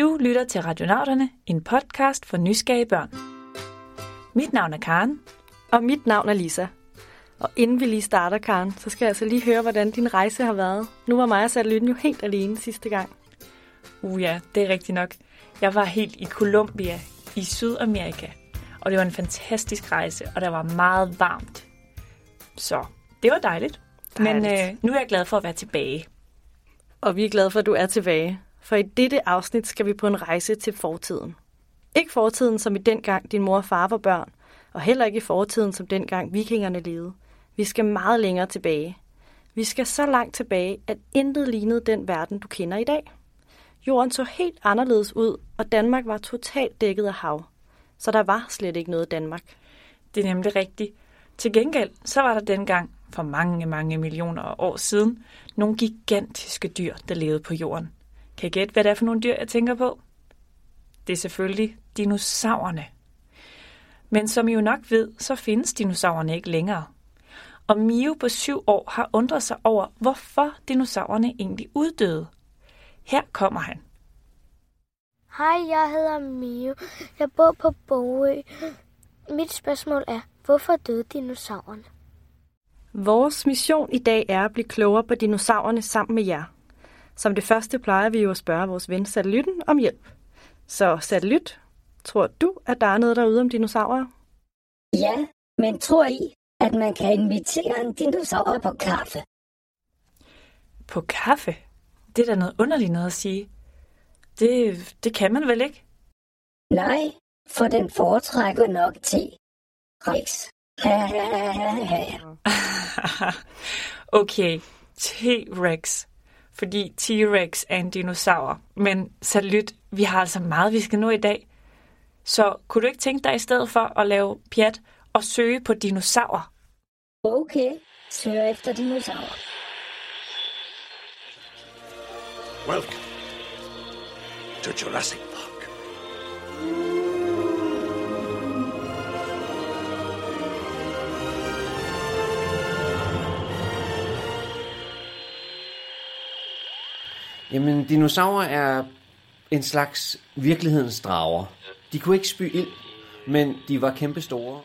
Du lytter til Radionauterne, en podcast for nysgerrige børn. Mit navn er Karen. Og mit navn er Lisa. Og inden vi lige starter, Karen, så skal jeg altså lige høre, hvordan din rejse har været. Nu var mig og Lytten jo helt alene sidste gang. Uh ja, det er rigtigt nok. Jeg var helt i Colombia i Sydamerika, og det var en fantastisk rejse, og der var meget varmt. Så det var dejligt. dejligt. Men øh, nu er jeg glad for at være tilbage. Og vi er glade for, at du er tilbage. For i dette afsnit skal vi på en rejse til fortiden. Ikke fortiden som i dengang din mor og far var børn, og heller ikke i fortiden som dengang vikingerne levede. Vi skal meget længere tilbage. Vi skal så langt tilbage, at intet lignede den verden, du kender i dag. Jorden så helt anderledes ud, og Danmark var totalt dækket af hav. Så der var slet ikke noget Danmark. Det er nemlig rigtigt. Til gengæld så var der dengang, for mange, mange millioner år siden, nogle gigantiske dyr, der levede på jorden. Kan I gætte, hvad det er for nogle dyr, jeg tænker på? Det er selvfølgelig dinosaurerne. Men som I jo nok ved, så findes dinosaurerne ikke længere. Og Mio på syv år har undret sig over, hvorfor dinosaurerne egentlig uddøde. Her kommer han. Hej, jeg hedder Mio. Jeg bor på Bogø. Mit spørgsmål er, hvorfor døde dinosaurerne? Vores mission i dag er at blive klogere på dinosaurerne sammen med jer. Som det første plejer vi jo at spørge vores ven Satellitten om hjælp. Så Satellit, tror du, at der er noget derude om dinosaurer? Ja, men tror I, at man kan invitere en dinosaur på kaffe? På kaffe? Det er da noget underligt noget at sige. Det, det kan man vel ikke? Nej, for den foretrækker nok te. Rex. okay, T-Rex. Fordi T-Rex er en dinosaur. Men salut, vi har altså meget, vi skal nå i dag. Så kunne du ikke tænke dig i stedet for at lave pjat og søge på dinosaurer? Okay, søg efter dinosaurer. Welcome to Jurassic Jamen, dinosaurer er en slags virkelighedens drager. De kunne ikke spy ild, men de var kæmpe store.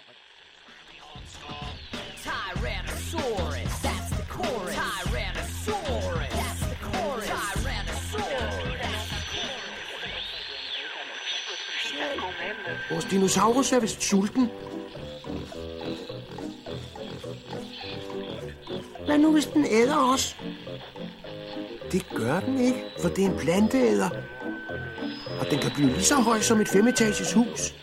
Tyrannosaurus, that's the chorus. Tyrannosaurus, that's the chorus. Tyrannosaurus. Vores dinosaurus er vist sulten. Hvad nu, hvis den æder os? Det gør den ikke, for det er en planteæder. Og den kan blive lige så høj som et femetages hus.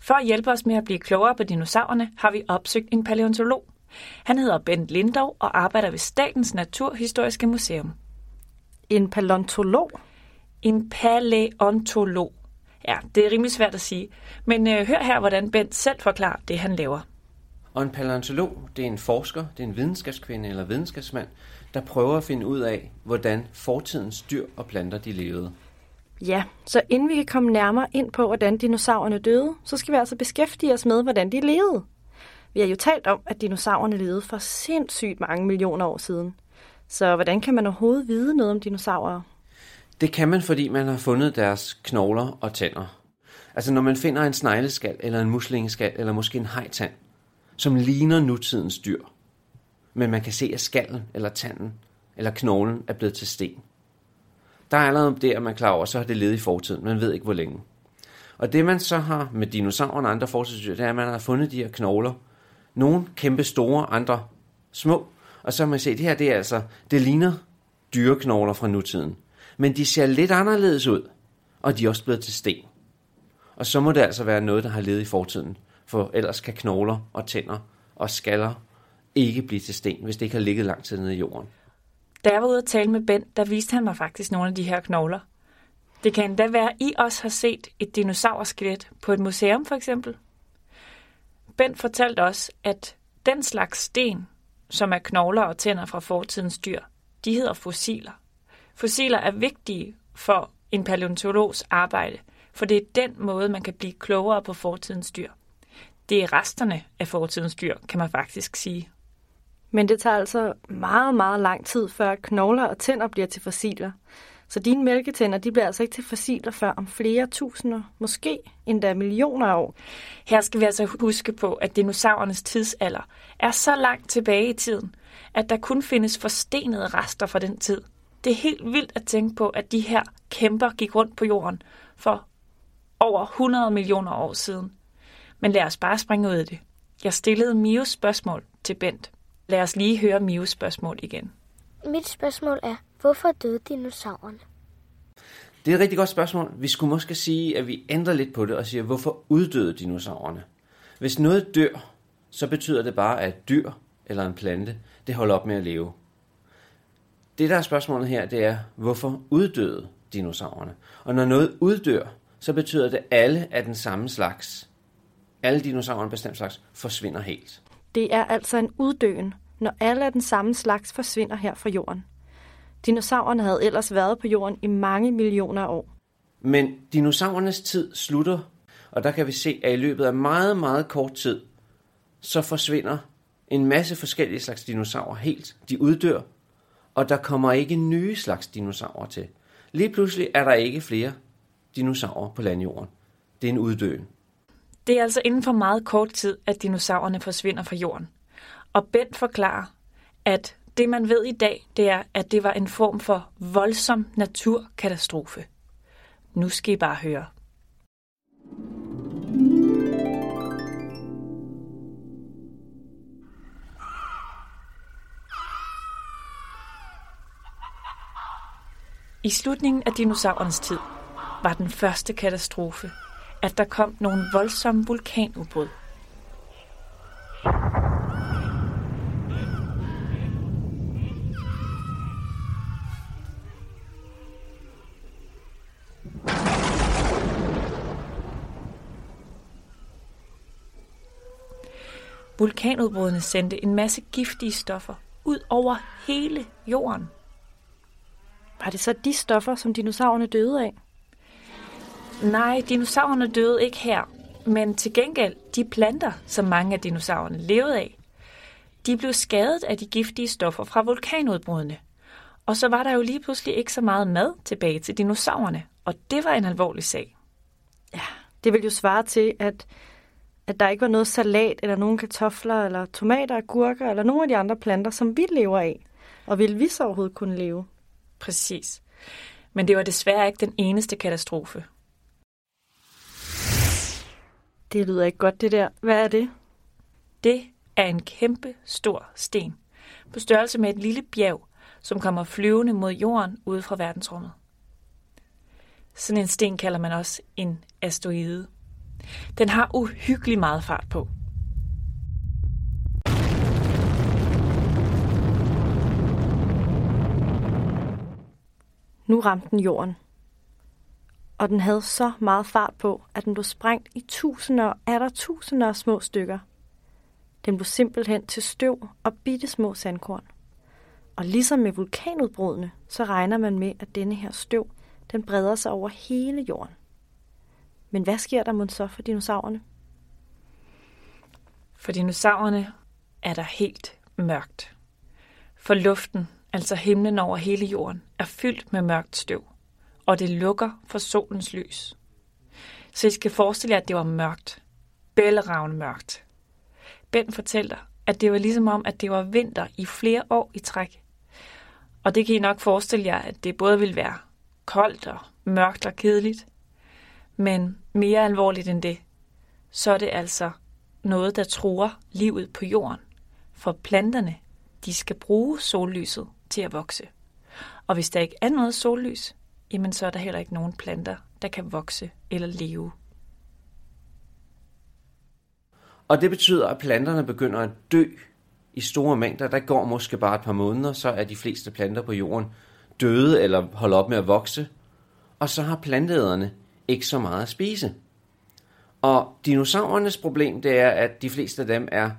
For at hjælpe os med at blive klogere på dinosaurerne, har vi opsøgt en paleontolog. Han hedder Bent Lindov og arbejder ved Statens Naturhistoriske Museum. En paleontolog? En paleontolog. Ja, det er rimelig svært at sige. Men øh, hør her, hvordan Bent selv forklarer det, han laver. Og en paleontolog, det er en forsker, det er en videnskabskvinde eller videnskabsmand, der prøver at finde ud af, hvordan fortidens dyr og planter de levede. Ja, så inden vi kan komme nærmere ind på, hvordan dinosaurerne døde, så skal vi altså beskæftige os med, hvordan de levede. Vi har jo talt om, at dinosaurerne levede for sindssygt mange millioner år siden. Så hvordan kan man overhovedet vide noget om dinosaurer? Det kan man, fordi man har fundet deres knogler og tænder. Altså når man finder en snegleskal, eller en muslingeskal, eller måske en hejtand, som ligner nutidens dyr, men man kan se, at skallen, eller tanden, eller knoglen er blevet til sten. Der er allerede der, man klar over, så har det levet i fortiden. Man ved ikke, hvor længe. Og det, man så har med dinosaurer og andre fortidsdyr, det er, at man har fundet de her knogler. Nogle kæmpe store, andre små. Og så har man set, det her, det er altså, det ligner dyreknogler fra nutiden. Men de ser lidt anderledes ud, og de er også blevet til sten. Og så må det altså være noget, der har levet i fortiden. For ellers kan knogler og tænder og skaller ikke blive til sten, hvis det ikke har ligget lang tid nede i jorden. Da jeg var ude at tale med Ben, der viste han mig faktisk nogle af de her knogler. Det kan endda være, at I også har set et dinosaurskelet på et museum for eksempel. Ben fortalte også, at den slags sten, som er knogler og tænder fra fortidens dyr, de hedder fossiler. Fossiler er vigtige for en paleontologs arbejde, for det er den måde, man kan blive klogere på fortidens dyr. Det er resterne af fortidens dyr, kan man faktisk sige. Men det tager altså meget, meget lang tid, før knogler og tænder bliver til fossiler. Så dine mælketænder de bliver altså ikke til fossiler før om flere tusinder, måske endda millioner af år. Her skal vi altså huske på, at dinosaurernes tidsalder er så langt tilbage i tiden, at der kun findes forstenede rester fra den tid. Det er helt vildt at tænke på, at de her kæmper gik rundt på jorden for over 100 millioner år siden. Men lad os bare springe ud af det. Jeg stillede Mios spørgsmål til Bent. Lad os lige høre Mios spørgsmål igen. Mit spørgsmål er, hvorfor døde dinosaurerne? Det er et rigtig godt spørgsmål. Vi skulle måske sige, at vi ændrer lidt på det og siger, hvorfor uddøde dinosaurerne? Hvis noget dør, så betyder det bare, at et dyr eller en plante, det holder op med at leve. Det, der er spørgsmålet her, det er, hvorfor uddøde dinosaurerne? Og når noget uddør, så betyder det, at alle af den samme slags, alle dinosaurer en bestemt slags, forsvinder helt. Det er altså en uddøen, når alle af den samme slags forsvinder her fra jorden. Dinosaurerne havde ellers været på jorden i mange millioner af år. Men dinosaurernes tid slutter, og der kan vi se, at i løbet af meget, meget kort tid, så forsvinder en masse forskellige slags dinosaurer helt. De uddør, og der kommer ikke nye slags dinosaurer til. Lige pludselig er der ikke flere dinosaurer på landjorden. Det er en uddøen. Det er altså inden for meget kort tid, at dinosaurerne forsvinder fra jorden. Og Bent forklarer, at det man ved i dag, det er, at det var en form for voldsom naturkatastrofe. Nu skal I bare høre. I slutningen af dinosaurernes tid var den første katastrofe, at der kom nogle voldsomme vulkanudbrud. Vulkanudbruddene sendte en masse giftige stoffer ud over hele jorden. Var det så de stoffer, som dinosaurerne døde af? Nej, dinosaurerne døde ikke her, men til gengæld de planter, som mange af dinosaurerne levede af, de blev skadet af de giftige stoffer fra vulkanudbruddene. Og så var der jo lige pludselig ikke så meget mad tilbage til dinosaurerne, og det var en alvorlig sag. Ja, det vil jo svare til, at, at der ikke var noget salat, eller nogen kartofler, eller tomater, agurker, eller nogle af de andre planter, som vi lever af. Og ville vi så overhovedet kunne leve? Præcis. Men det var desværre ikke den eneste katastrofe. Det lyder ikke godt, det der. Hvad er det? Det er en kæmpe stor sten, på størrelse med et lille bjerg, som kommer flyvende mod jorden ude fra verdensrummet. Sådan en sten kalder man også en asteroide. Den har uhyggelig meget fart på. Nu ramte den jorden. Og den havde så meget fart på, at den blev sprængt i tusinder og er der tusinder af små stykker. Den blev simpelthen til støv og bitte små sandkorn. Og ligesom med vulkanudbrudene, så regner man med, at denne her støv, den breder sig over hele jorden. Men hvad sker der mon så for dinosaurerne? For dinosaurerne er der helt mørkt. For luften, altså himlen over hele jorden, er fyldt med mørkt støv, og det lukker for solens lys. Så I skal forestille jer, at det var mørkt. Bælleravne mørkt. Ben fortæller, at det var ligesom om, at det var vinter i flere år i træk. Og det kan I nok forestille jer, at det både vil være koldt og mørkt og kedeligt. Men mere alvorligt end det, så er det altså noget, der truer livet på jorden. For planterne, de skal bruge sollyset til at vokse. Og hvis der ikke er noget sollys, jamen så er der heller ikke nogen planter, der kan vokse eller leve. Og det betyder, at planterne begynder at dø i store mængder. Der går måske bare et par måneder, så er de fleste planter på jorden døde eller holder op med at vokse. Og så har planteæderne ikke så meget at spise. Og dinosaurernes problem, det er, at de fleste af dem er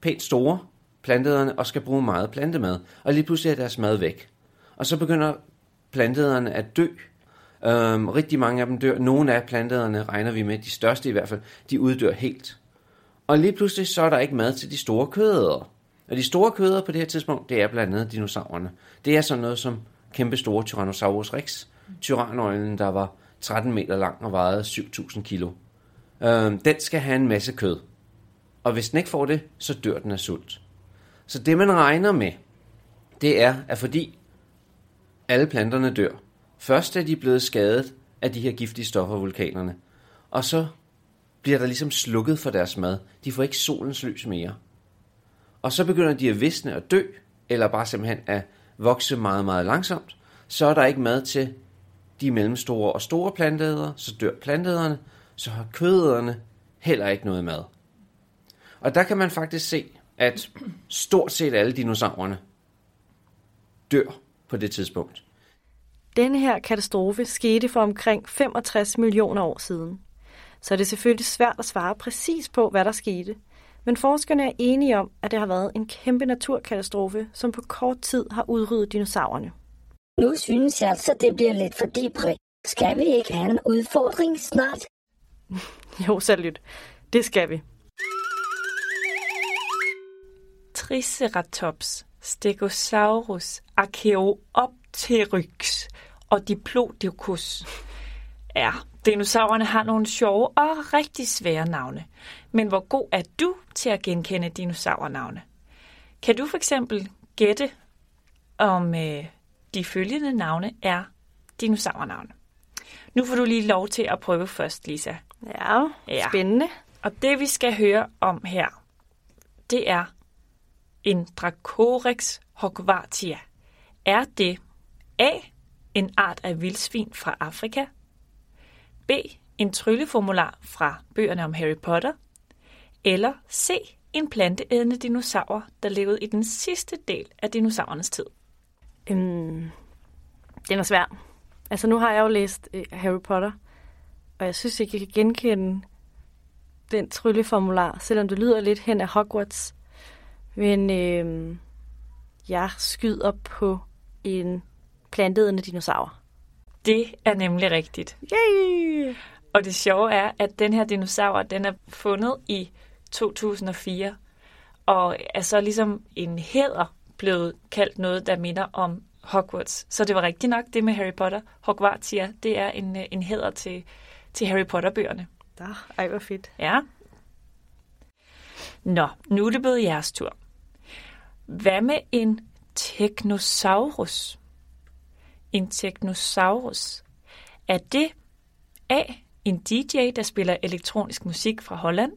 pænt store, planteæderne, og skal bruge meget plantemad. Og lige pludselig er deres mad væk. Og så begynder plantederne at dø. Øhm, rigtig mange af dem dør. Nogle af plantederne, regner vi med, de største i hvert fald, de uddør helt. Og lige pludselig så er der ikke mad til de store kødædere. Og de store kødædere på det her tidspunkt, det er blandt andet dinosaurerne. Det er sådan noget som kæmpe store Tyrannosaurus rex, tyrannøglen, der var 13 meter lang og vejede 7.000 kilo. Øhm, den skal have en masse kød. Og hvis den ikke får det, så dør den af sult. Så det man regner med, det er, at fordi alle planterne dør, først er de blevet skadet af de her giftige stoffer, vulkanerne, og så bliver der ligesom slukket for deres mad. De får ikke solens lys mere. Og så begynder de at visne og dø, eller bare simpelthen at vokse meget, meget langsomt. Så er der ikke mad til de mellemstore og store planteædere, så dør planteæderne, så har kødæderne heller ikke noget mad. Og der kan man faktisk se, at stort set alle dinosaurerne dør på det tidspunkt. Denne her katastrofe skete for omkring 65 millioner år siden. Så er det selvfølgelig svært at svare præcis på, hvad der skete. Men forskerne er enige om, at det har været en kæmpe naturkatastrofe, som på kort tid har udryddet dinosaurerne. Nu synes jeg altså, det bliver lidt for depri. Skal vi ikke have en udfordring snart? Jo, salut. Det skal vi. Triceratops, Stegosaurus, Archaeopteryx og Diplodocus. Ja, dinosaurerne har nogle sjove og rigtig svære navne. Men hvor god er du til at genkende dinosaurnavne? Kan du for eksempel gætte, om øh, de følgende navne er dinosaurnavne? Nu får du lige lov til at prøve først, Lisa. Ja, Ja. spændende. Og det vi skal høre om her, det er en Dracorex hogvartia? Er det A. En art af vildsvin fra Afrika? B. En trylleformular fra bøgerne om Harry Potter? Eller C. En planteædende dinosaur, der levede i den sidste del af dinosaurernes tid? Øhm, den er svær. Altså, nu har jeg jo læst øh, Harry Potter, og jeg synes ikke, jeg kan genkende den trylleformular, selvom det lyder lidt hen af Hogwarts. Men øhm, jeg skyder på en planteædende dinosaur. Det er nemlig rigtigt. Yay! Og det sjove er, at den her dinosaur, den er fundet i 2004, og er så ligesom en hæder blevet kaldt noget, der minder om Hogwarts. Så det var rigtigt nok, det med Harry Potter. Hogwartia, det er en, øh, en hæder til, til Harry Potter-bøgerne. Da, ej, hvor fedt. Ja. Nå, nu er det blevet jeres tur. Hvad med en Technosaurus? En Technosaurus. Er det A. En DJ, der spiller elektronisk musik fra Holland?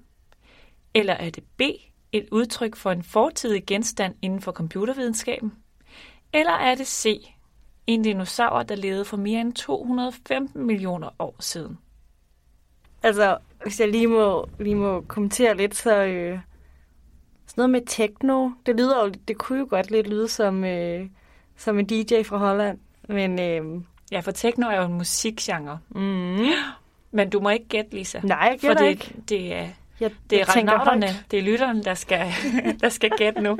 Eller er det B. Et udtryk for en fortidig genstand inden for computervidenskaben? Eller er det C. En dinosaur, der levede for mere end 215 millioner år siden? Altså, hvis jeg lige må, lige må kommentere lidt, så øh, noget med techno, det lyder jo, det kunne jo godt lidt lyde som, øh, som en DJ fra Holland, men øh, Ja, for techno er jo en musikgenre. mm, Men du må ikke gætte, Lisa. nej, jeg for gætter det, ikke. det er, Jeg, det er jeg det er lytteren, der skal, der skal gætte nu.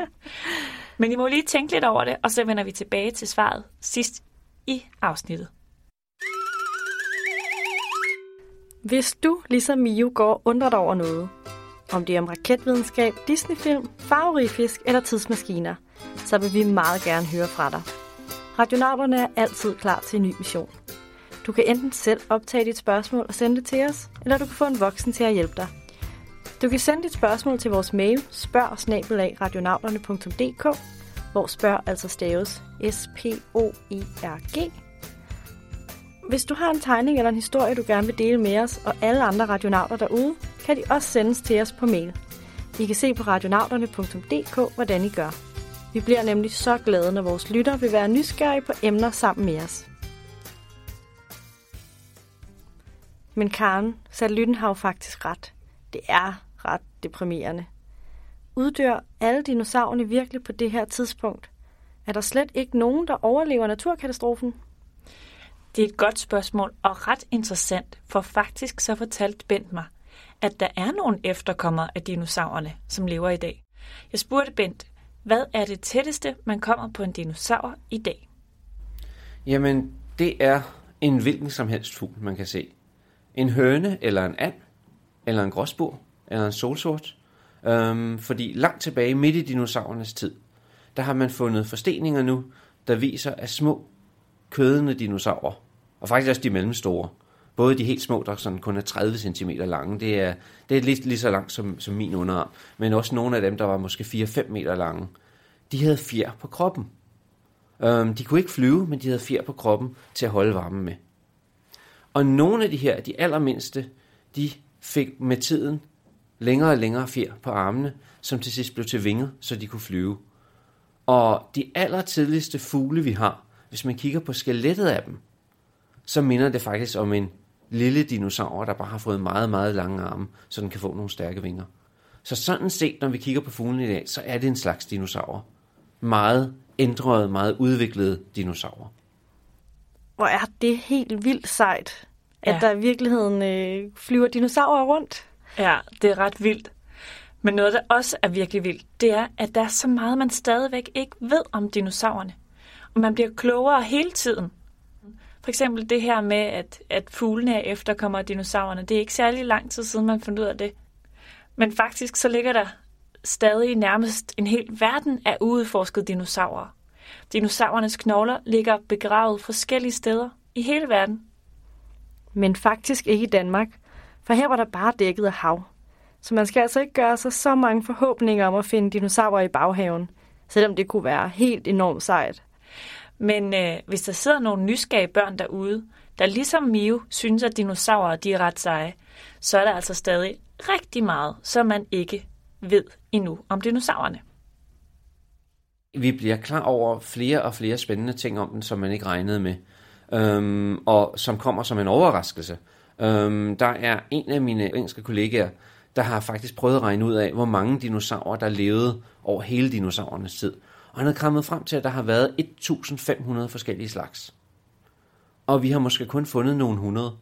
Men I må lige tænke lidt over det, og så vender vi tilbage til svaret sidst i afsnittet. Hvis du, ligesom Mio, går og undrer dig over noget, om det er om raketvidenskab, Disneyfilm, farverige fisk eller tidsmaskiner, så vil vi meget gerne høre fra dig. Radionauterne er altid klar til en ny mission. Du kan enten selv optage dit spørgsmål og sende det til os, eller du kan få en voksen til at hjælpe dig. Du kan sende dit spørgsmål til vores mail spørg hvor spørg altså staves S-P-O-E-R-G. Hvis du har en tegning eller en historie, du gerne vil dele med os og alle andre radionauter derude, kan de også sendes til os på mail. I kan se på radionauterne.dk, hvordan I gør. Vi bliver nemlig så glade, når vores lytter vil være nysgerrige på emner sammen med os. Men Karen, satellitten har jo faktisk ret. Det er ret deprimerende. Uddør alle dinosaurerne virkelig på det her tidspunkt? Er der slet ikke nogen, der overlever naturkatastrofen? Det er et godt spørgsmål og ret interessant, for faktisk så fortalte Bent mig, at der er nogle efterkommere af dinosaurerne, som lever i dag. Jeg spurgte Bent, hvad er det tætteste, man kommer på en dinosaur i dag? Jamen, det er en hvilken som helst fugl, man kan se. En høne, eller en and, eller en gråsbur, eller en solsort. Øhm, fordi langt tilbage, midt i dinosaurernes tid, der har man fundet forsteninger nu, der viser, at små kødende dinosaurer, og faktisk også de mellemstore, både de helt små, der sådan kun er 30 cm lange, det er, det er lige, lige så langt som, som min underarm, men også nogle af dem, der var måske 4-5 meter lange, de havde fjer på kroppen. Øhm, de kunne ikke flyve, men de havde fjer på kroppen til at holde varmen med. Og nogle af de her, de allermindste, de fik med tiden længere og længere fjer på armene, som til sidst blev til vinger, så de kunne flyve. Og de allertidligste fugle, vi har, hvis man kigger på skelettet af dem, så minder det faktisk om en lille dinosaur, der bare har fået meget, meget lange arme, så den kan få nogle stærke vinger. Så sådan set, når vi kigger på fuglen i dag, så er det en slags dinosaur. Meget ændrede, meget udviklede dinosaurer. Hvor er det helt vildt sejt, at Ja. der i virkeligheden øh, flyver dinosaurer rundt. Ja, det er ret vildt. Men noget, der også er virkelig vildt, det er, at der er så meget, man stadigvæk ikke ved om dinosaurerne. Og man bliver klogere hele tiden. For eksempel det her med, at, at fuglene er efterkommer dinosaurerne. Det er ikke særlig lang tid siden, man fandt ud af det. Men faktisk så ligger der stadig nærmest en hel verden af uudforskede dinosaurer. Dinosaurernes knogler ligger begravet forskellige steder i hele verden. Men faktisk ikke i Danmark, for her var der bare dækket af hav. Så man skal altså ikke gøre sig så mange forhåbninger om at finde dinosaurer i baghaven, selvom det kunne være helt enormt sejt. Men øh, hvis der sidder nogle nysgerrige børn derude, der ligesom Mio synes, at dinosaurer de er ret seje, så er der altså stadig rigtig meget, som man ikke ved endnu om dinosaurerne. Vi bliver klar over flere og flere spændende ting om den, som man ikke regnede med, øhm, og som kommer som en overraskelse. Øhm, der er en af mine engelske kollegaer, der har faktisk prøvet at regne ud af, hvor mange dinosaurer, der levede over hele dinosaurernes tid. Og han er kommet frem til, at der har været 1500 forskellige slags. Og vi har måske kun fundet nogle hundrede.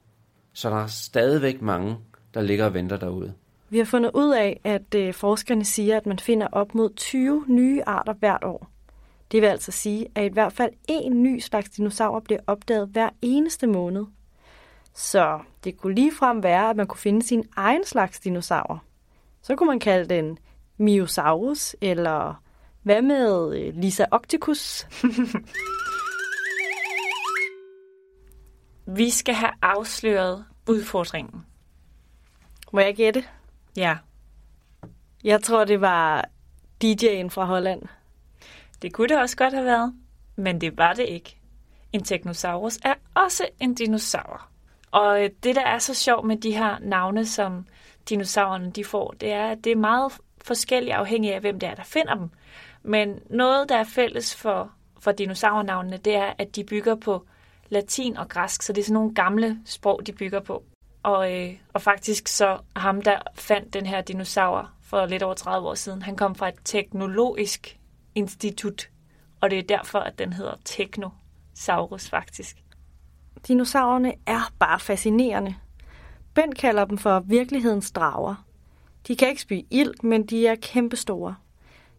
Så der er stadigvæk mange, der ligger og venter derude. Vi har fundet ud af, at øh, forskerne siger, at man finder op mod 20 nye arter hvert år. Det vil altså sige, at i hvert fald én ny slags dinosaur bliver opdaget hver eneste måned. Så det kunne ligefrem være, at man kunne finde sin egen slags dinosaur. Så kunne man kalde den Miosaurus, eller hvad med øh, Lisa Octicus? Vi skal have afsløret udfordringen. Må jeg gætte? Ja, Jeg tror, det var DJ'en fra Holland. det kunne det også godt have været, men det var det ikke. En Technosaurus er også en dinosaur. Og øh, det, der er så sjovt med de her navne, som dinosaurerne de får, det er, at det er meget forskelligt afhængigt af, hvem det er, der finder dem. Men noget, der er fælles for, for dinosaurnavnene, det er, at de bygger på latin og græsk, så det er sådan nogle gamle sprog, de bygger på. Og, øh, og faktisk så ham, der fandt den her dinosaur for lidt over 30 år siden, han kom fra et teknologisk institut, og det er derfor, at den hedder Technosaurus faktisk. Dinosaurerne er bare fascinerende. Bent kalder dem for virkelighedens drager. De kan ikke spy ild, men de er kæmpestore.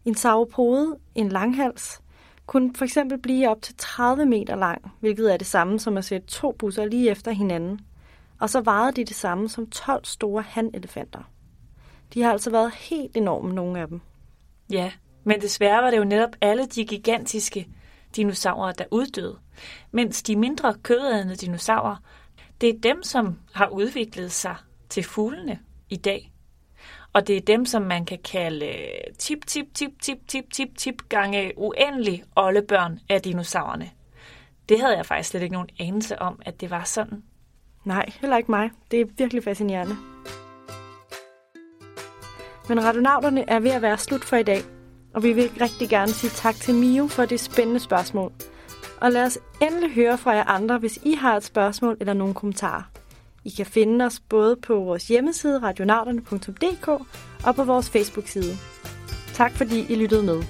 En sauropode, en langhals, kunne for eksempel blive op til 30 meter lang, hvilket er det samme som at sætte to busser lige efter hinanden. Og så vejede de det samme som 12 store hanelefanter. De har altså været helt enorme, nogle af dem. Ja, men desværre var det jo netop alle de gigantiske dinosaurer, der uddøde. Mens de mindre kødædende dinosaurer, det er dem, som har udviklet sig til fuglene i dag. Og det er dem, som man kan kalde øh, tip, tip, tip, tip, tip, tip, tip gange uendelig oldebørn af dinosaurerne. Det havde jeg faktisk slet ikke nogen anelse om, at det var sådan. Nej, heller ikke mig. Det er virkelig fascinerende. Men radionauterne er ved at være slut for i dag, og vi vil rigtig gerne sige tak til Mio for det spændende spørgsmål. Og lad os endelig høre fra jer andre, hvis I har et spørgsmål eller nogle kommentarer. I kan finde os både på vores hjemmeside radionauterne.dk og på vores Facebook-side. Tak fordi I lyttede med.